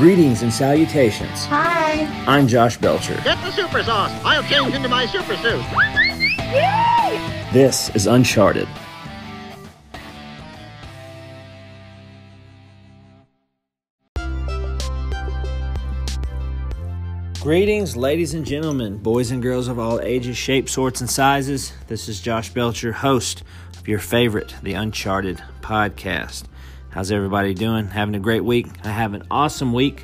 Greetings and salutations. Hi. I'm Josh Belcher. Get the super sauce. I'll change into my super suit. Yay! This is Uncharted. Greetings, ladies and gentlemen, boys and girls of all ages, shapes, sorts, and sizes. This is Josh Belcher, host of your favorite, the Uncharted podcast. How's everybody doing? Having a great week? I have an awesome week.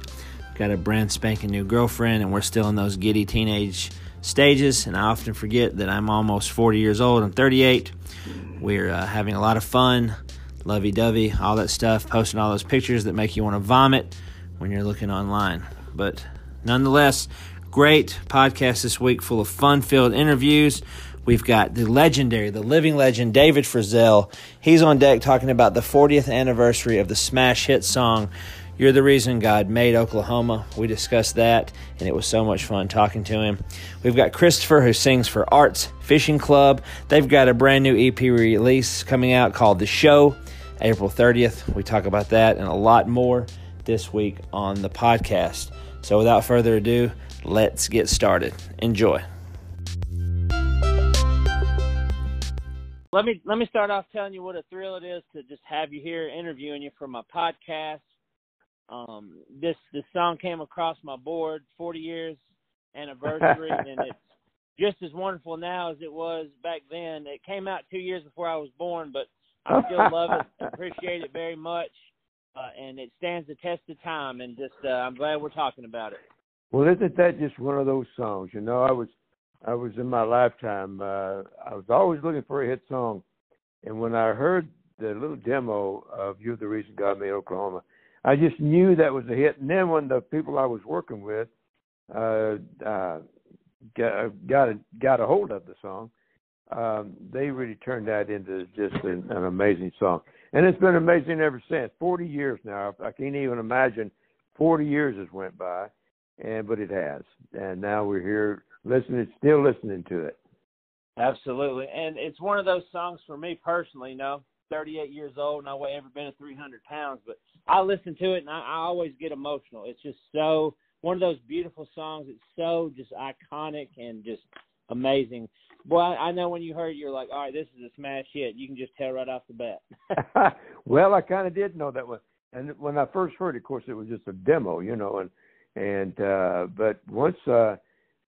Got a brand spanking new girlfriend, and we're still in those giddy teenage stages. And I often forget that I'm almost 40 years old. I'm 38. We're uh, having a lot of fun, lovey dovey, all that stuff, posting all those pictures that make you want to vomit when you're looking online. But nonetheless, great podcast this week full of fun filled interviews. We've got the legendary, the living legend, David Frizzell. He's on deck talking about the 40th anniversary of the smash hit song, You're the Reason God Made Oklahoma. We discussed that, and it was so much fun talking to him. We've got Christopher, who sings for Arts Fishing Club. They've got a brand new EP release coming out called The Show, April 30th. We talk about that and a lot more this week on the podcast. So without further ado, let's get started. Enjoy. Let me let me start off telling you what a thrill it is to just have you here interviewing you for my podcast. Um, this this song came across my board, 40 years anniversary, and it's just as wonderful now as it was back then. It came out two years before I was born, but I still love it, appreciate it very much, uh, and it stands the test of time. And just uh, I'm glad we're talking about it. Well, isn't that just one of those songs? You know, I was I was in my lifetime. Uh, I was always looking for a hit song, and when I heard the little demo of "You're the Reason God Made Oklahoma," I just knew that was a hit. And then when the people I was working with uh, uh, got got a, got a hold of the song, um, they really turned that into just an, an amazing song. And it's been amazing ever since. Forty years now. I can't even imagine. Forty years has went by, and but it has. And now we're here listening, still listening to it. Absolutely, and it's one of those songs for me personally. You know, 38 years old, and I weigh every been at 300 pounds, but I listen to it and I, I always get emotional. It's just so one of those beautiful songs. It's so just iconic and just amazing. Boy, I, I know when you heard, it, you're like, all right, this is a smash hit. You can just tell right off the bat. well, I kind of did know that one, and when I first heard it, of course, it was just a demo, you know, and and uh but once uh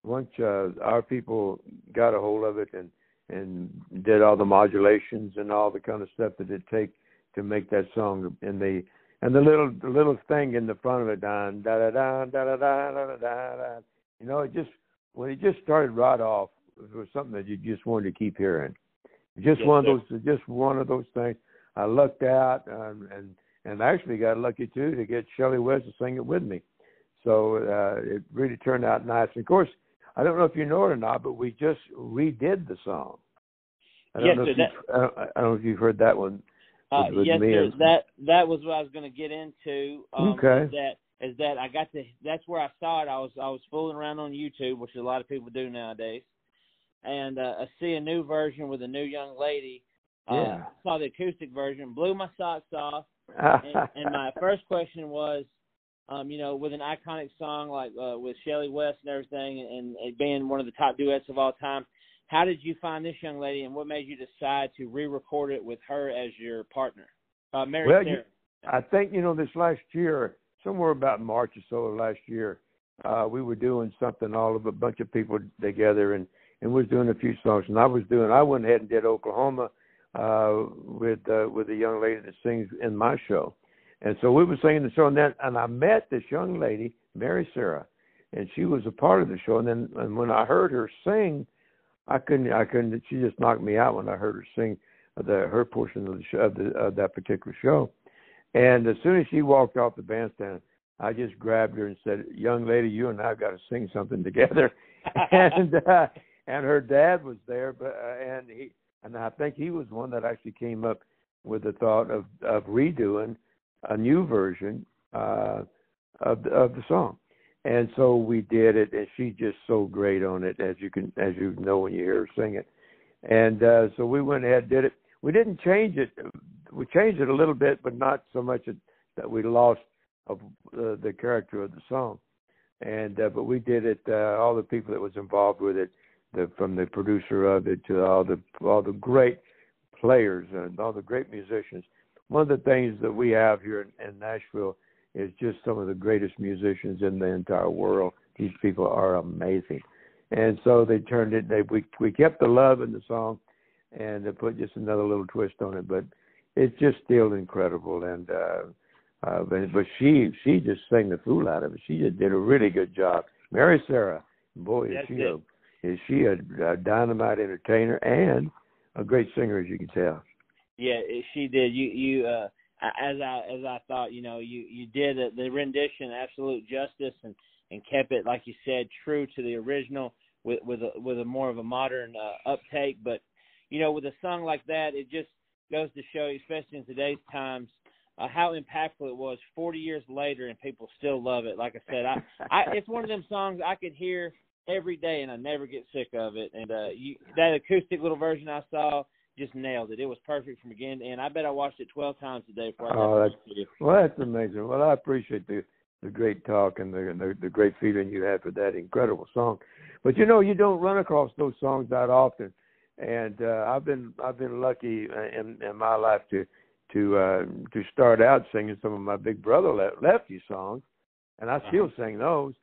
once uh, our people got a hold of it and and did all the modulations and all the kind of stuff that it take to make that song and the and the little the little thing in the front of it da da da da da da da da da you know it just when it just started right off it was something that you just wanted to keep hearing just yes, one of those just one of those things I lucked out um, and and actually got lucky too to get Shelly West to sing it with me so uh, it really turned out nice and of course I don't know if you know it or not, but we just redid the song. I don't yes, know sir. If that, I, don't, I don't know if you've heard that one. Uh, yes, sir. and, That that was what I was going to get into. Um, okay. Is that is that I got to? That's where I saw it. I was I was fooling around on YouTube, which a lot of people do nowadays, and uh, I see a new version with a new young lady. Yeah. Uh, saw the acoustic version, blew my socks off, and, and my first question was, um, you know, with an iconic song like uh, with Shelly West and everything, and, and being one of the top duets of all time. How did you find this young lady, and what made you decide to re-record it with her as your partner, uh, Mary well, You, I think you know this last year, somewhere about March or so of last year, uh, we were doing something all of a bunch of people together, and and was doing a few songs, and I was doing. I went ahead and did Oklahoma uh, with uh, with a young lady that sings in my show and so we were singing the show, and then and I met this young lady, Mary Sarah, and she was a part of the show. And then and when I heard her sing, I couldn't I couldn't. She just knocked me out when I heard her sing the her portion of the show, of, the, of that particular show. And as soon as she walked off the bandstand, I just grabbed her and said, "Young lady, you and I've got to sing something together." and uh, and her dad was there, but uh, and he and I think he was one that actually came up with the thought of of redoing a new version uh, of the, of the song, and so we did it, and she's just so great on it, as you can as you know when you hear her sing it, and uh, so we went ahead did it. We didn't change it. We changed it a little bit, but not so much that we lost of uh, the character of the song. And uh, but we did it. Uh, all the people that was involved with it, the from the producer of it to all the all the great players and all the great musicians. One of the things that we have here in, in Nashville is just some of the greatest musicians in the entire world. These people are amazing, and so they turned it. They we we kept the love in the song, and they put just another little twist on it. But it's just still incredible. And uh, uh, but but she she just sang the fool out of it. She just did a really good job. Mary Sarah, boy, is she a is she a, a dynamite entertainer and a great singer, as you can tell. Yeah, she did. You you uh as I as I thought, you know, you you did a, the rendition absolute justice and and kept it like you said true to the original with with a, with a more of a modern uh, uptake. But you know, with a song like that, it just goes to show, especially in today's times, uh, how impactful it was 40 years later, and people still love it. Like I said, I, I it's one of them songs I could hear every day, and I never get sick of it. And uh, you, that acoustic little version I saw just nailed it. It was perfect from beginning to end. I bet I watched it 12 times a day before I oh, that's, Well, that's amazing. Well, I appreciate the the great talk and the, the the great feeling you had for that incredible song. But you know, you don't run across those songs that often. And uh, I've been I've been lucky in in my life to to uh, to start out singing some of my big brother Lefty songs, and I uh-huh. still uh-huh. sing those.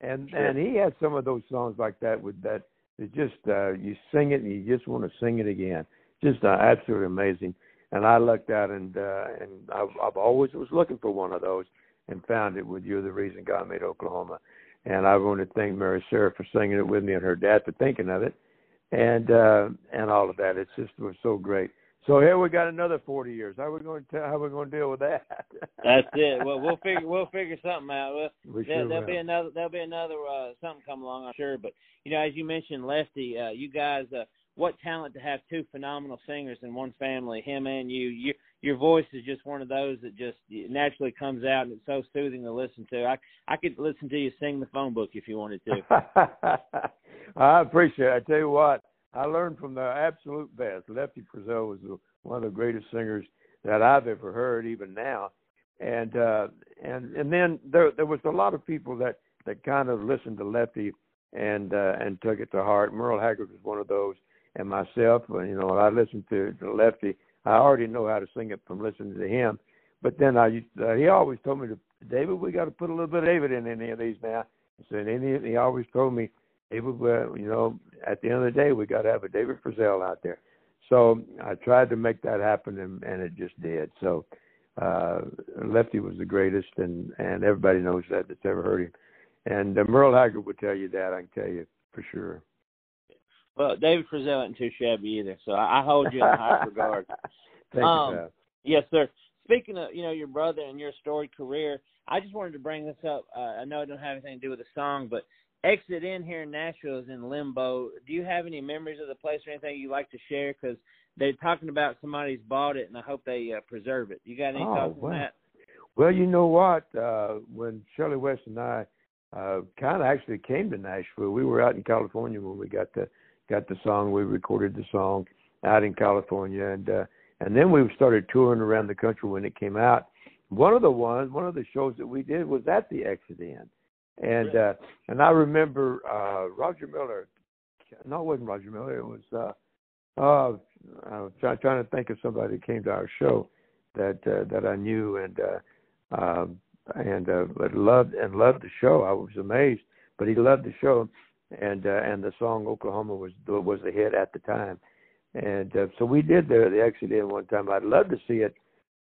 And sure. and he had some of those songs like that with that that just uh, you sing it and you just want to sing it again. Just uh, absolutely amazing. And I lucked out and uh, and I've, I've always was looking for one of those and found it with "You're the Reason God Made Oklahoma." And I want to thank Mary Sarah for singing it with me and her dad for thinking of it, and uh, and all of that. It just was so great. So here we got another forty years. How are we going to how are we going to deal with that? That's it. Well, we'll figure we'll figure something out. Well, we there, sure there'll will. be another there'll be another uh, something come along, I'm sure. But you know, as you mentioned, Lefty, uh, you guys, uh, what talent to have two phenomenal singers in one family, him and you. You your voice is just one of those that just naturally comes out and it's so soothing to listen to. I I could listen to you sing the phone book if you wanted to. I appreciate it. I tell you what, I learned from the absolute best. Lefty Frizzell was the, one of the greatest singers that I've ever heard, even now. And uh, and and then there there was a lot of people that that kind of listened to Lefty and uh, and took it to heart. Merle Haggard was one of those, and myself. You know, I listened to, Lefty. I already know how to sing it from listening to him. But then I, uh, he always told me to, David, we got to put a little bit of David in any of these now. Said, and he, he always told me, David, uh, you know, at the end of the day, we got to have a David Frizzell out there. So I tried to make that happen, and, and it just did. So uh, Lefty was the greatest, and and everybody knows that that's ever heard him. And uh, Merle Haggard would tell you that. I can tell you for sure. Well, David Frizzell isn't too shabby either, so I, hold you in high regard. Thank um, you, Yes, sir. Speaking of you know your brother and your storied career, I just wanted to bring this up. Uh, I know it don't have anything to do with the song, but Exit Inn here in Nashville is in limbo. Do you have any memories of the place or anything you'd like to share? Because they're talking about somebody's bought it, and I hope they uh, preserve it. You got any oh, thoughts well. on that? Well, you know what? Uh, when Shelly West and I uh, kind of actually came to Nashville, we were out in California when we got the got the song. We recorded the song out in California, and uh, and then we started touring around the country when it came out. One of the ones, one of the shows that we did was at the Exit Inn and uh, and I remember uh, Roger Miller. No, it wasn't Roger Miller. It was. Uh, uh, I was try, trying to think of somebody that came to our show that uh, that I knew and uh, uh, and uh, but loved and loved the show. I was amazed, but he loved the show, and uh, and the song Oklahoma was was a hit at the time, and uh, so we did the the exit Inn one time. I'd love to see it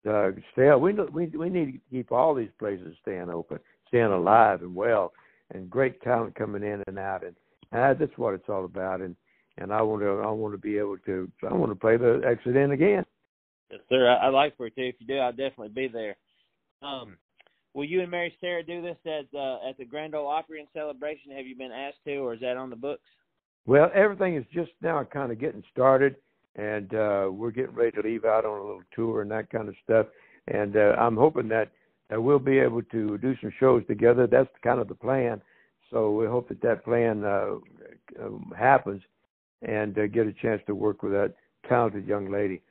uh, stay. We we we need to keep all these places staying open staying alive and well, and great talent coming in and out, and, and that's what it's all about. And and I want to I want to be able to I want to play the Inn again. Yes, sir. I, I'd like for it to. If you do, I'll definitely be there. Um, will you and Mary Sarah do this at uh, at the Grand Ole Opry in celebration? Have you been asked to, or is that on the books? Well, everything is just now kind of getting started, and uh, we're getting ready to leave out on a little tour and that kind of stuff. And uh, I'm hoping that that we'll be able to do some shows together. That's kind of the plan. So we hope that that plan uh, um, happens and uh, get a chance to work with that talented young lady.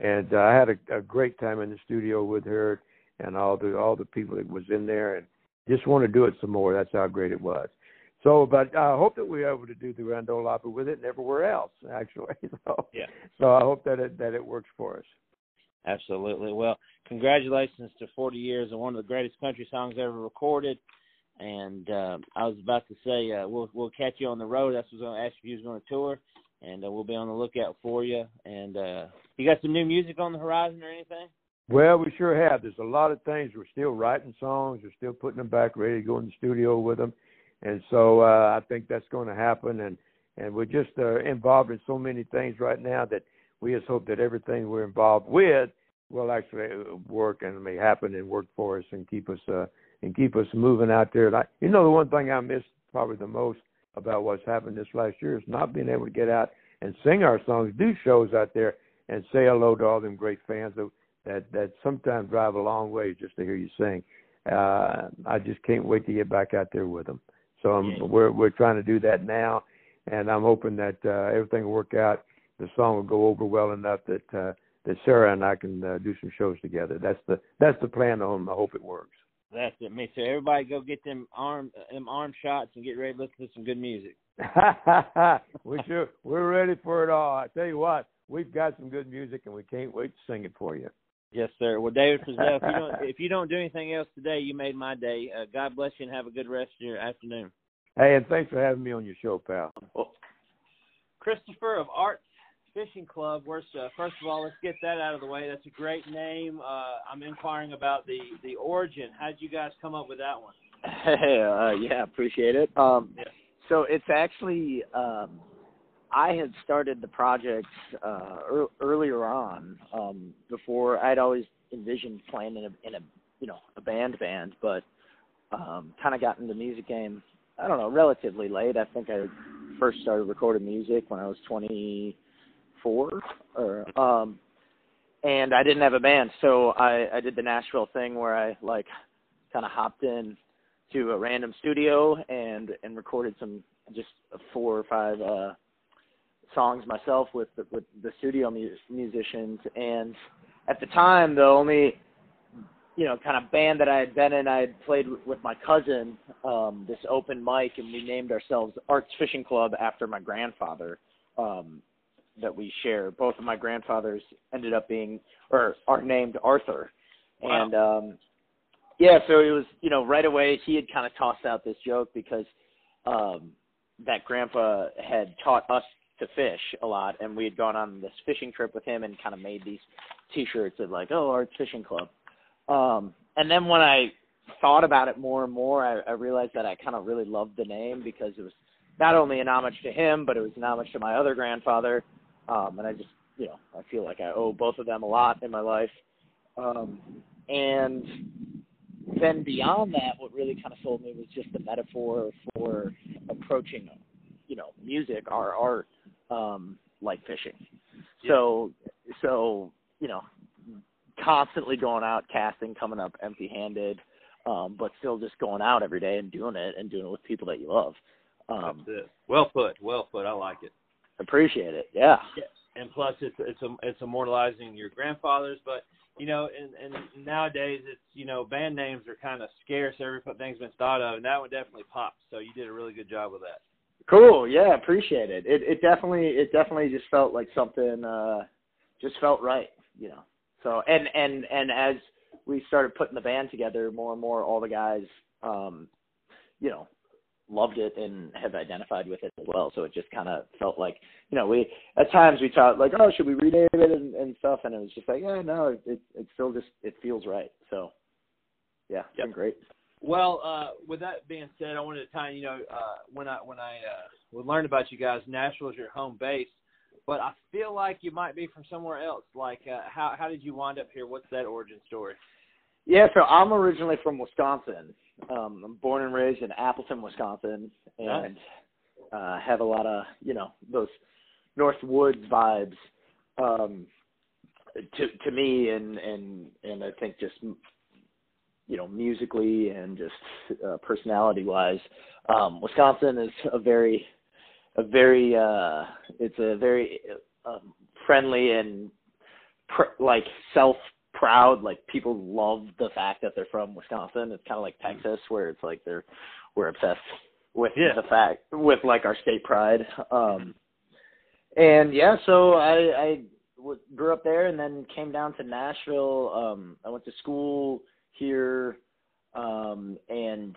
And uh, I had a, a great time in the studio with her, and all the all the people that was in there, and just want to do it some more. That's how great it was. So, but I hope that we're able to do the Grand Ole Opry with it and everywhere else, actually. So, yeah. So I hope that it that it works for us. Absolutely. Well, congratulations to 40 years and one of the greatest country songs ever recorded. And uh, I was about to say uh, we'll we'll catch you on the road. That's what I was going to ask if you was going to tour, and uh, we'll be on the lookout for you. And uh, you got some new music on the horizon or anything? Well, we sure have. There's a lot of things. We're still writing songs. We're still putting them back, ready to go in the studio with them. And so uh, I think that's going to happen. And and we're just uh, involved in so many things right now that we just hope that everything we're involved with will actually work and may happen and work for us and keep us uh, and keep us moving out there. And I, you know, the one thing I miss probably the most about what's happened this last year is not being able to get out and sing our songs, do shows out there, and say hello to all them great fans that that, that sometimes drive a long way just to hear you sing. Uh, I just can't wait to get back out there with them. So I'm, yeah. we're we're trying to do that now, and I'm hoping that uh, everything will work out. The song will go over well enough that uh, that Sarah and I can uh, do some shows together. That's the that's the plan. On I hope it works. That's it, me. So everybody go get them arm them arm shots and get ready to listen to some good music. we sure we're ready for it all. I tell you what, we've got some good music and we can't wait to sing it for you. Yes, sir. Well, David Frizzell, if you don't if you don't do anything else today, you made my day. Uh, God bless you and have a good rest of your afternoon. Hey, and thanks for having me on your show, pal. Well, Christopher of Arts Fishing Club. Where's uh, first of all, let's get that out of the way. That's a great name. Uh, I'm inquiring about the the origin. How did you guys come up with that one? Hey, uh, yeah, appreciate it. Um, yeah. So it's actually um, I had started the project uh, er- earlier on. Um, before I'd always envisioned playing in a in a you know a band band, but um, kind of got into the music game. I don't know, relatively late. I think I first started recording music when I was 24, or um, and I didn't have a band, so I I did the Nashville thing where I like kind of hopped in to a random studio and and recorded some just four or five uh songs myself with the, with the studio mu- musicians, and at the time, the only you know kind of band that I had been in, I had played with my cousin um, this open mic, and we named ourselves Arts Fishing Club after my grandfather. Um, that we share. Both of my grandfathers ended up being or are named Arthur, wow. and um, yeah, so it was you know right away he had kind of tossed out this joke because um, that grandpa had taught us to fish a lot, and we had gone on this fishing trip with him and kind of made these T-shirts of like, oh, Arts Fishing Club. Um, and then when I thought about it more and more, I, I realized that I kind of really loved the name because it was not only an homage to him, but it was an homage to my other grandfather. Um, and I just, you know, I feel like I owe both of them a lot in my life. Um, and then beyond that, what really kind of sold me was just the metaphor for approaching, you know, music, our art, um, like fishing. Yeah. So so you know, constantly going out casting, coming up empty-handed, um, but still just going out every day and doing it and doing it with people that you love. Um, That's it. Well put. Well put. I like it. Appreciate it. Yeah. Yeah. And plus, it's it's a, it's immortalizing your grandfathers, but you know, and and nowadays it's you know band names are kind of scarce. Everything's been thought of, and that one definitely pops. So you did a really good job with that. Cool. Yeah, appreciate it. It it definitely it definitely just felt like something uh just felt right, you know. So and and and as we started putting the band together more and more all the guys um you know loved it and have identified with it as well. So it just kind of felt like, you know, we at times we thought like, oh, should we rename it and, and stuff, and it was just like, yeah, no, it it still just it feels right. So yeah, yep. been great. Well, uh, with that being said, I wanted to tie. You know, uh, when I when I uh, learned about you guys, Nashville is your home base, but I feel like you might be from somewhere else. Like, uh, how how did you wind up here? What's that origin story? Yeah, so I'm originally from Wisconsin. Um, I'm born and raised in Appleton, Wisconsin, and nice. uh, have a lot of you know those North Woods vibes um, to to me, and and and I think just you know, musically and just uh, personality wise. Um, Wisconsin is a very, a very, uh, it's a very um, friendly and pr- like self proud. like people love the fact that they're from Wisconsin. It's kind of like Texas where it's like they're we're obsessed with Yeah. the fact with like our state pride. Um and yeah, so I I w- grew up there and then came down to Nashville. Um I went to school here um and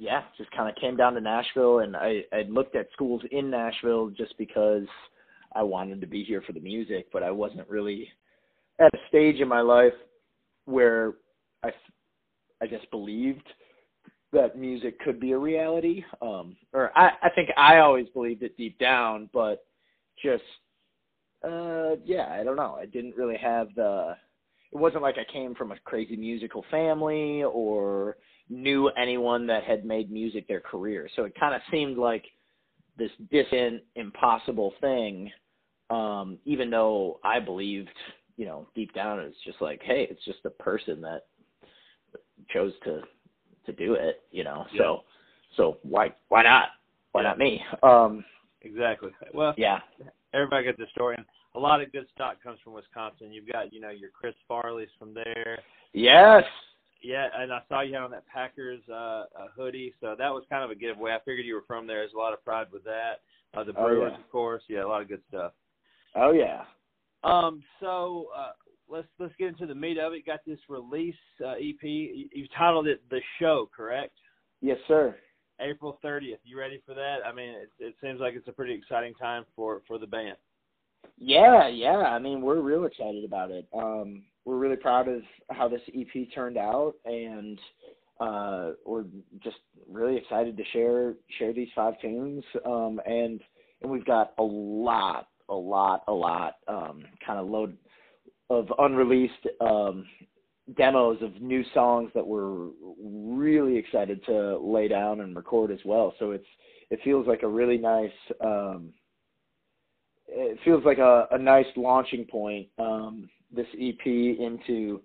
yeah, just kind of came down to Nashville and I I looked at schools in Nashville just because I wanted to be here for the music, but I wasn't really at a stage in my life where I I just believed that music could be a reality. Um or I I think I always believed it deep down, but just uh yeah, I don't know. I didn't really have the it wasn't like I came from a crazy musical family or knew anyone that had made music their career. So it kind of seemed like this distant, impossible thing. Um, even though I believed, you know, deep down it's just like, hey, it's just a person that chose to to do it, you know. So so why why not? Why Yeah. not me? Um, Exactly. Well, yeah. everybody gets the story, and a lot of good stock comes from Wisconsin. You've got, you know, your Chris Farley's from there. Yes. Yeah, and I saw you had on that Packers uh, uh hoodie, so that was kind of a giveaway. I figured you were from there. There's a lot of pride with that. Uh, the Oh, Brewers, yeah. of course. Yeah, a lot of good stuff. Oh yeah. Um, so uh, let's let's get into the meat of it. You got this release uh, EP. You, you titled it "The Show," correct? Yes, sir. April 30th. You ready for that? I mean, it, it seems like it's a pretty exciting time for for the band. Yeah, yeah. I mean, we're real excited about it. Um, we're really proud of how this EP turned out, and uh, we're just really excited to share share these five tunes. Um, and and we've got a lot, a lot, a lot, um, kind of load of unreleased um, demos of new songs that we're really excited to lay down and record as well. So it's it feels like a really nice. Um, it feels like a, a nice launching point. Um, this EP into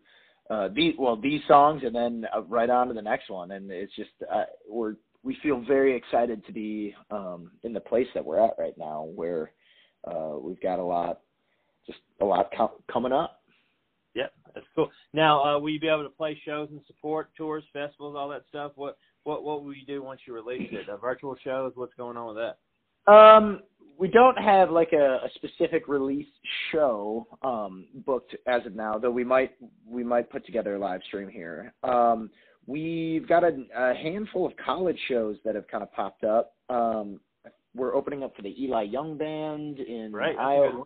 uh, these well these songs, and then uh, right on to the next one. And it's just uh, we're we feel very excited to be um, in the place that we're at right now, where uh, we've got a lot, just a lot com- coming up. Yep, that's cool. Now, uh, will you be able to play shows and support tours, festivals, all that stuff? What what what will you do once you release it? Uh, virtual shows? What's going on with that? Um, we don't have like a, a specific release show um, booked as of now, though we might we might put together a live stream here. Um, we've got a, a handful of college shows that have kind of popped up. Um, we're opening up for the Eli Young Band in Right, Iowa.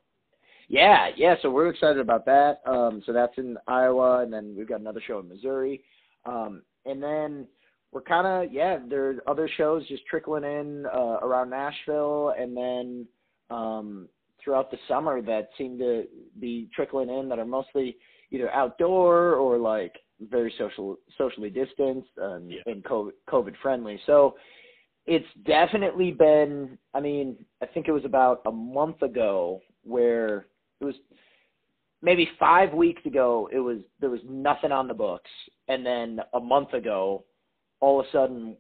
Yeah, yeah. So we're excited about that. Um, so that's in Iowa, and then we've got another show in Missouri, um, and then we're kind of yeah. There are other shows just trickling in uh, around Nashville, and then um, throughout the summer that seem to be trickling in that are mostly either outdoor or like very social socially distanced and, Yeah. and COVID, COVID friendly. So it's definitely been. I mean, I think it was about a month ago where it was maybe five weeks ago it was there was nothing on the books and then a month ago all of a sudden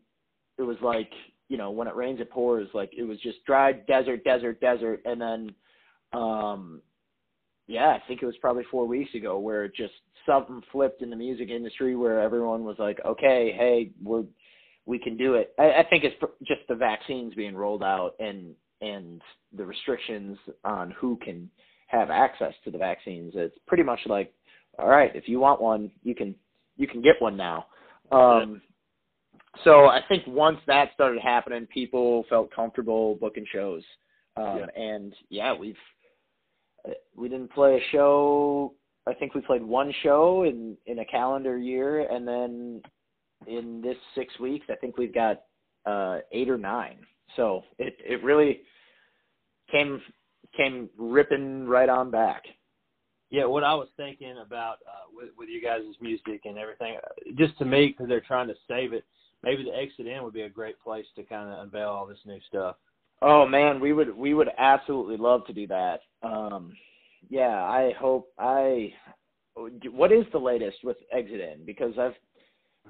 it was like you know when it rains it pours like it was just dry desert desert desert and then um yeah i think it was probably four weeks ago where it just something flipped in the music industry where everyone was like okay hey we're we can do it i, I think it's just the vaccines being rolled out and and the restrictions on who can have access to the vaccines. It's pretty much like, all right, if you want one, you can you can get one now. Um, so I think once that started happening, people felt comfortable booking shows. Um, And yeah, we've we didn't play a show. I think we played one show in in a calendar year, and then in this six weeks, I think we've got uh, eight or nine. So it it really came came ripping right on back. Yeah, what I was thinking about uh, with with you guys' music and everything, just to me, because they're trying to save it, maybe the Exit In would be a great place to kind of unveil all this new stuff. Oh man, we would we would absolutely love to do that. Um, yeah, I hope I. What is the latest with Exit In? Because I've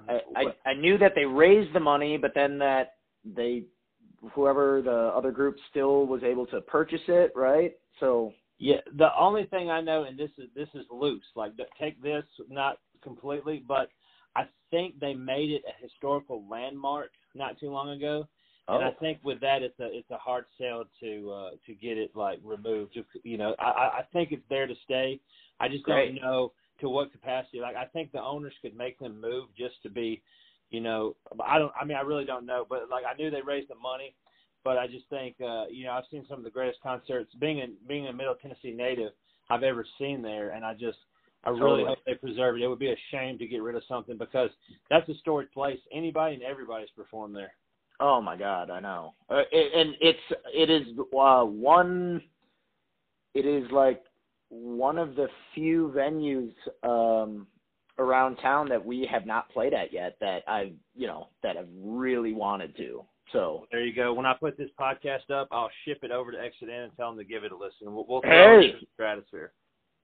I, I I knew that they raised the money, but then that they whoever the other group still was able to purchase it, right? So Yeah, the only thing I know, and this is this is loose. Like, take this not completely, but I think they made it a historical landmark not too long ago. Oh. And I think with that, it's a it's a hard sell to uh, to get it like removed. Just, you know, I I think it's there to stay. I just Great. don't know to what capacity. Like I think the owners could make them move just to be, you know, I don't. I mean, I really don't know, but like I knew they raised the money, but I just think, uh, you know, I've seen some of the greatest concerts. Being in being a Middle Tennessee native, I've ever seen there, and I just. I really Totally. hope they preserve it. It would be a shame to get rid of something because that's a storied place. Anybody and everybody's performed there. Oh my God, I know. Uh, it, and it's it is uh, one. It is like one of the few venues um, around town that we have not played at yet. That I've you know that I've really wanted to. So There you go. When I put this podcast up, I'll ship it over to Exit and tell them to give it a listen. We'll, we'll Hey! stratosphere.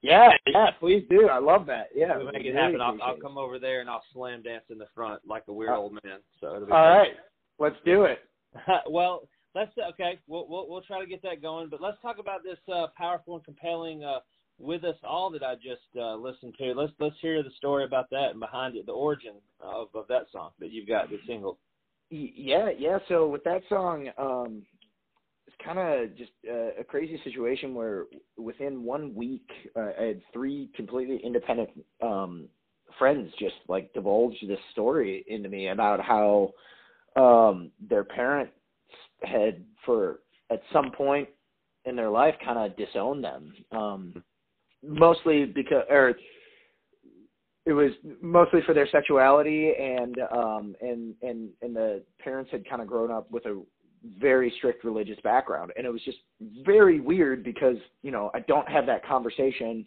Yeah, yeah, please do. I love that. Yeah, We'll make it happen. I'll, I'll come over there and I'll slam dance in the front like a weird Uh, old man. So it'll be All right, let's do it. well, let's okay. We'll, we'll we'll try to get that going. But let's talk about this uh, powerful and compelling uh, "With Us All" that I just uh, listened to. Let's let's hear the story about that and behind it, the origin of of that song that you've got, the single. Yeah, yeah. So with that song, um, kind of just uh, a crazy situation where within one week, uh, I had three completely independent um, friends just like divulge this story into me about how um, their parents had, for at some point in their life, kind of disowned them. Um, mostly because, or it was mostly for their sexuality and um and and and the parents had kind of grown up with a very strict religious background. And it was just very weird because you know I don't have that conversation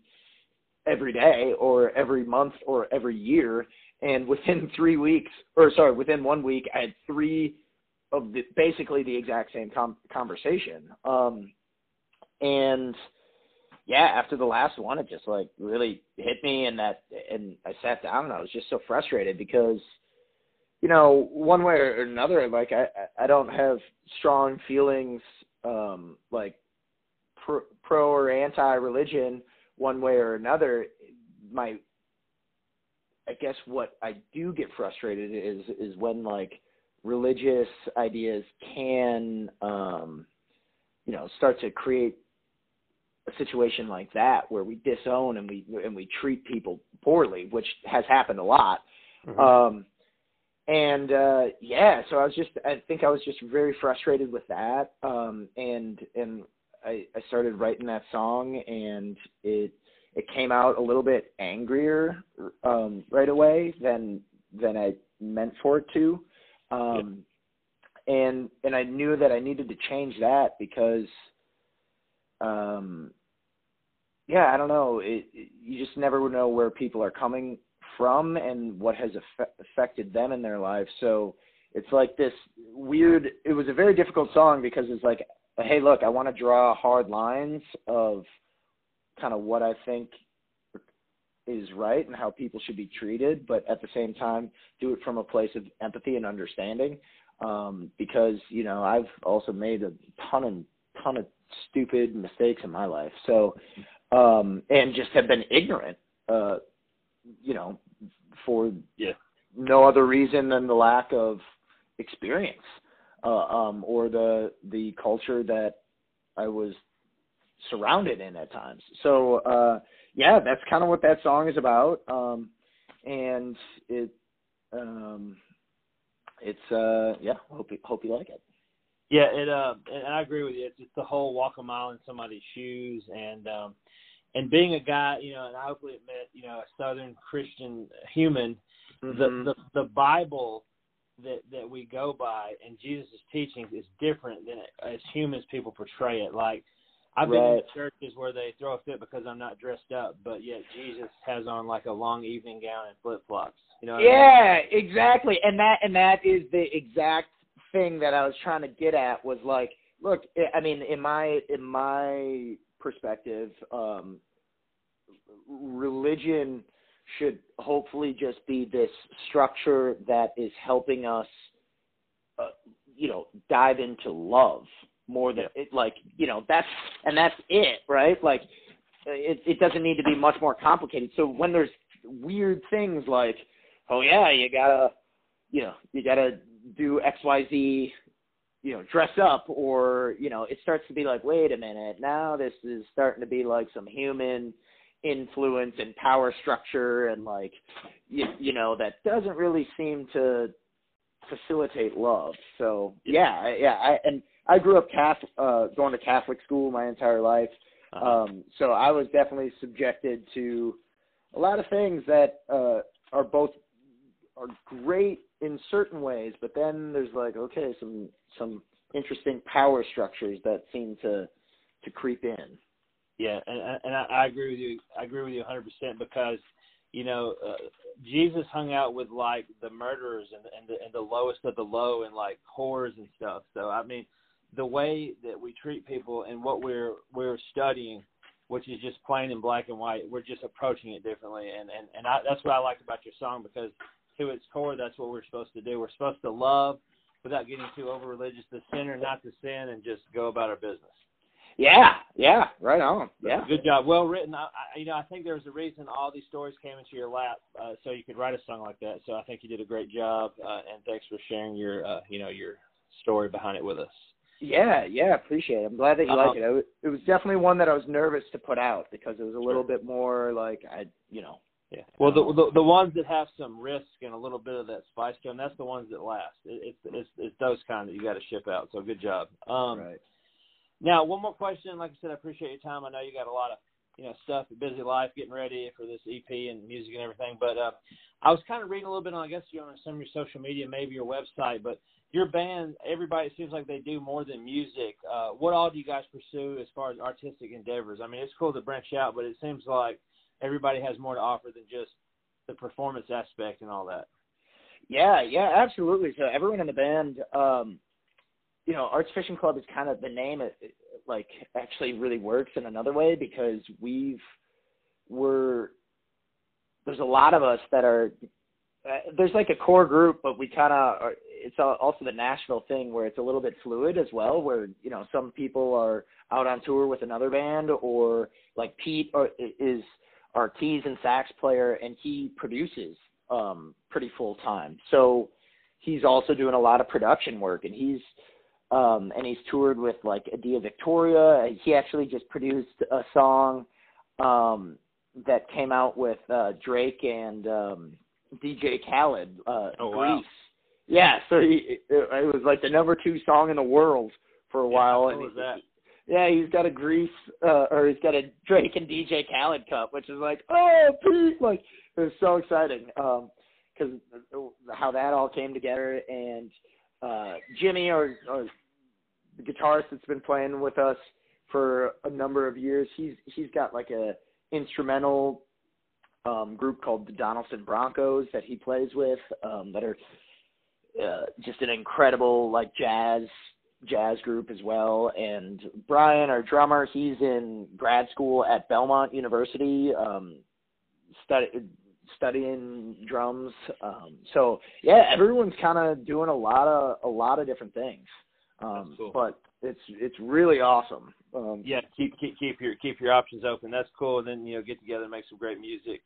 every day or every month or every year. And within 3 weeks or sorry within 1 week I had 3 of the basically the exact same com- conversation. Um and yeah, after the last one, it just like really hit me, and that, and I sat down and I was just so frustrated because, you know, one way or another, like I, I don't have strong feelings, um, like pro, pro or anti-religion, one way or another. My, I guess what I do get frustrated is is when like religious ideas can, um, you know, start to create a situation like that where we disown and we and we treat people poorly, which has happened a lot. Mhm. Um, and uh, yeah, so I was just I think I was just very frustrated with that. Um, and and I, I started writing that song, and it it came out a little bit angrier um, right away than than I meant for it to. Um, And and I knew that I needed to change that because um yeah i don't know it, it, you just never know where people are coming from and what has affe- affected them in their life so it's like this weird it was a very difficult song because it's like hey look i want to draw hard lines of kind of what i think is right and how people should be treated but at the same time do it from a place of empathy and understanding um because you know i've also made a ton and ton of stupid mistakes in my life. So, um, and just have been ignorant, uh, you know, for Yeah. no other reason than the lack of experience, uh, um, or the, the culture that I was surrounded in at times. So, uh, yeah, that's kind of what that song is about. Um, and it, um, it's, uh, yeah, hope you, hope you like it. Yeah, it uh, and I agree with you. It's just the whole walk a mile in somebody's shoes, and um, and being a guy, you know, and I openly admit, you know, a Southern Christian human, Mhm. the, the the Bible that that we go by and Jesus' teachings is different than as humans people portray it. Like I've been in churches where they throw a fit because I'm not dressed up, but yet Jesus has on like a long evening gown and flip flops. You know? What I mean? Yeah, exactly. And that and that is the exact thing that I was trying to get at was like, look, I- I mean, in my in my perspective, um, religion should hopefully just be this structure that is helping us, uh, you know, dive into love more than it like you know that's and that's it right? Like it it doesn't need to be much more complicated. So when there's weird things like oh yeah you gotta you know you gotta do xyz you know dress up or you know it starts to be like wait a minute now this is starting to be like some human influence and power structure and like you, you know that doesn't really seem to facilitate love. So yeah. yeah I, and I grew up Catholic, uh, going to Catholic school my entire life, uh-huh. um, so I was definitely subjected to a lot of things that uh, are both are great in certain ways, but then there's like okay, some some interesting power structures that seem to to creep in. Yeah, and and I, I agree with you. I agree with you 100 percent because you know uh, Jesus hung out with like the murderers and and the, and the lowest of the low and like whores and stuff. So I mean, the way that we treat people and what we're we're studying, which is just plain and black and white, we're just approaching it differently. And and and I, that's what I like about your song because to its core, that's what we're supposed to do. We're supposed to love without getting too over religious, the sinner not to sin, and just go about our business. Yeah, yeah, right on. Yeah, good job, well written. I, I, you know, I think there was a reason all these stories came into your lap, uh, so you could write a song like that. So I think you did a great job, uh, and thanks for sharing your, uh, you know, your story behind it with us. Yeah, yeah, appreciate it. I'm glad that you uh-huh. like it. It was definitely one that I was nervous to put out because it was a little bit more like I, you know. Yeah. Well, the, the the ones that have some risk and a little bit of that spice to them, that's the ones that last. It, it's it's it's those kind that you got to ship out. So good job. Um, right. Now, one more question. Like I said, I appreciate your time. I know you got a lot of you know stuff, busy life, getting ready for this EP and music and everything. But uh, I was kind of reading a little bit on, I guess, you on some of your social media, maybe your website, but your band, everybody seems like they do more than music. Uh, what all do you guys pursue as far as artistic endeavors? I mean, it's cool to branch out, but it seems like everybody has more to offer than just the performance aspect and all that. Yeah, yeah, absolutely. So everyone in the band, um, you know, Arts Fishing Club is kind of the name. It, it like actually really works in another way because we've we're there's a lot of us that are uh, there's like a core group, but we kind of it's also the Nashville thing where it's a little bit fluid as well, where you know some people are out on tour with another band, or like Pete or, is our keys and sax player, and he produces um, pretty full time. So he's also doing a lot of production work, and he's um, and he's toured with like Adia Victoria. He actually just produced a song um, that came out with uh, Drake and um, DJ Khaled, uh, oh. Wow. Yeah, so he, it, it was like the number two song in the world for a yeah, while. and was that? Yeah, he's got a Grease, uh, or he's got a Drake and DJ Khaled cup, which is like, oh, Pete, like it was so exciting because um, how that all came together. And uh, Jimmy, or, or the guitarist that's been playing with us for a number of years, he's he's got like a instrumental um, group called the Donaldson Broncos that he plays with um, that are uh, just an incredible like jazz jazz group as well. And Brian, our drummer, he's in grad school at Belmont University, um, study, studying drums. Um, so yeah, everyone's kind of doing a lot of a lot of different things. Um, cool. But it's it's really awesome. Um, yeah, keep keep keep your keep your options open. That's cool. And then you know get together and make some great music.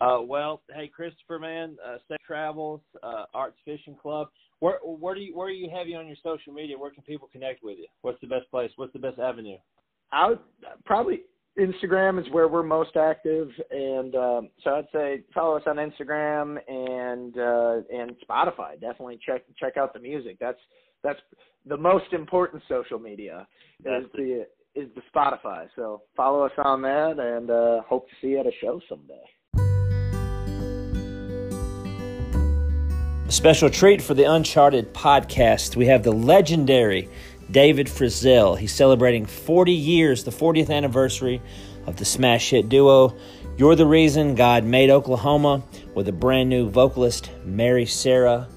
Uh, well, hey Christopher, man, uh, safe travels, uh, Arts Fishing Club. Where where do you where are you you on your social media? Where can people connect with you? What's the best place? What's the best avenue? I would probably Instagram is where we're most active, and um, so I'd say follow us on Instagram and uh, and Spotify. Definitely check check out the music. That's that's the most important social media that's is the is the Spotify. So follow us on that, and uh, hope to see you at a show someday. A special treat for the Uncharted podcast. We have the legendary David Frizzell. He's celebrating 40 years, the 40th anniversary of the smash hit duo You're the Reason God Made Oklahoma with a brand new vocalist, Mary Sarah.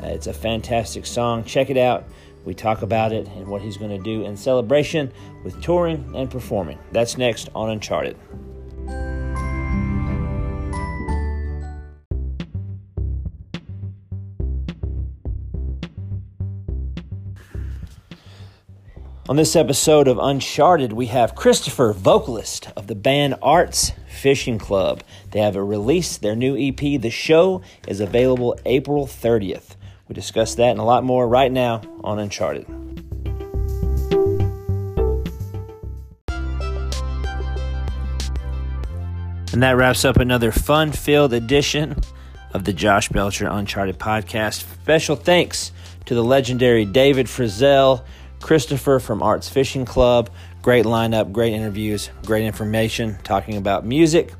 Uh, it's a fantastic song. Check it out. We talk about it and what he's going to do in celebration with touring and performing. That's next on Uncharted. On this episode of Uncharted, we have Christopher, vocalist of the band Arts Fishing Club. They have a release their new EP. The show is available April 30th. We discuss that and a lot more right now on Uncharted. And that wraps up another fun filled edition of the Josh Belcher Uncharted podcast. Special thanks to the legendary David Frizzell, Christopher from Arts Fishing Club. Great lineup, great interviews, great information talking about music.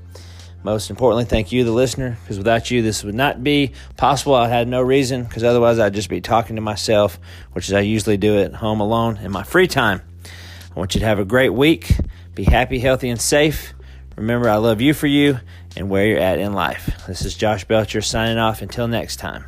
Most importantly, thank you, the listener, because without you, this would not be possible. I had no reason, because otherwise, I'd just be talking to myself, which is I usually do at home alone in my free time. I want you to have a great week. Be happy, healthy, and safe. Remember, I love you for you and where you're at in life. This is Josh Belcher signing off. Until next time.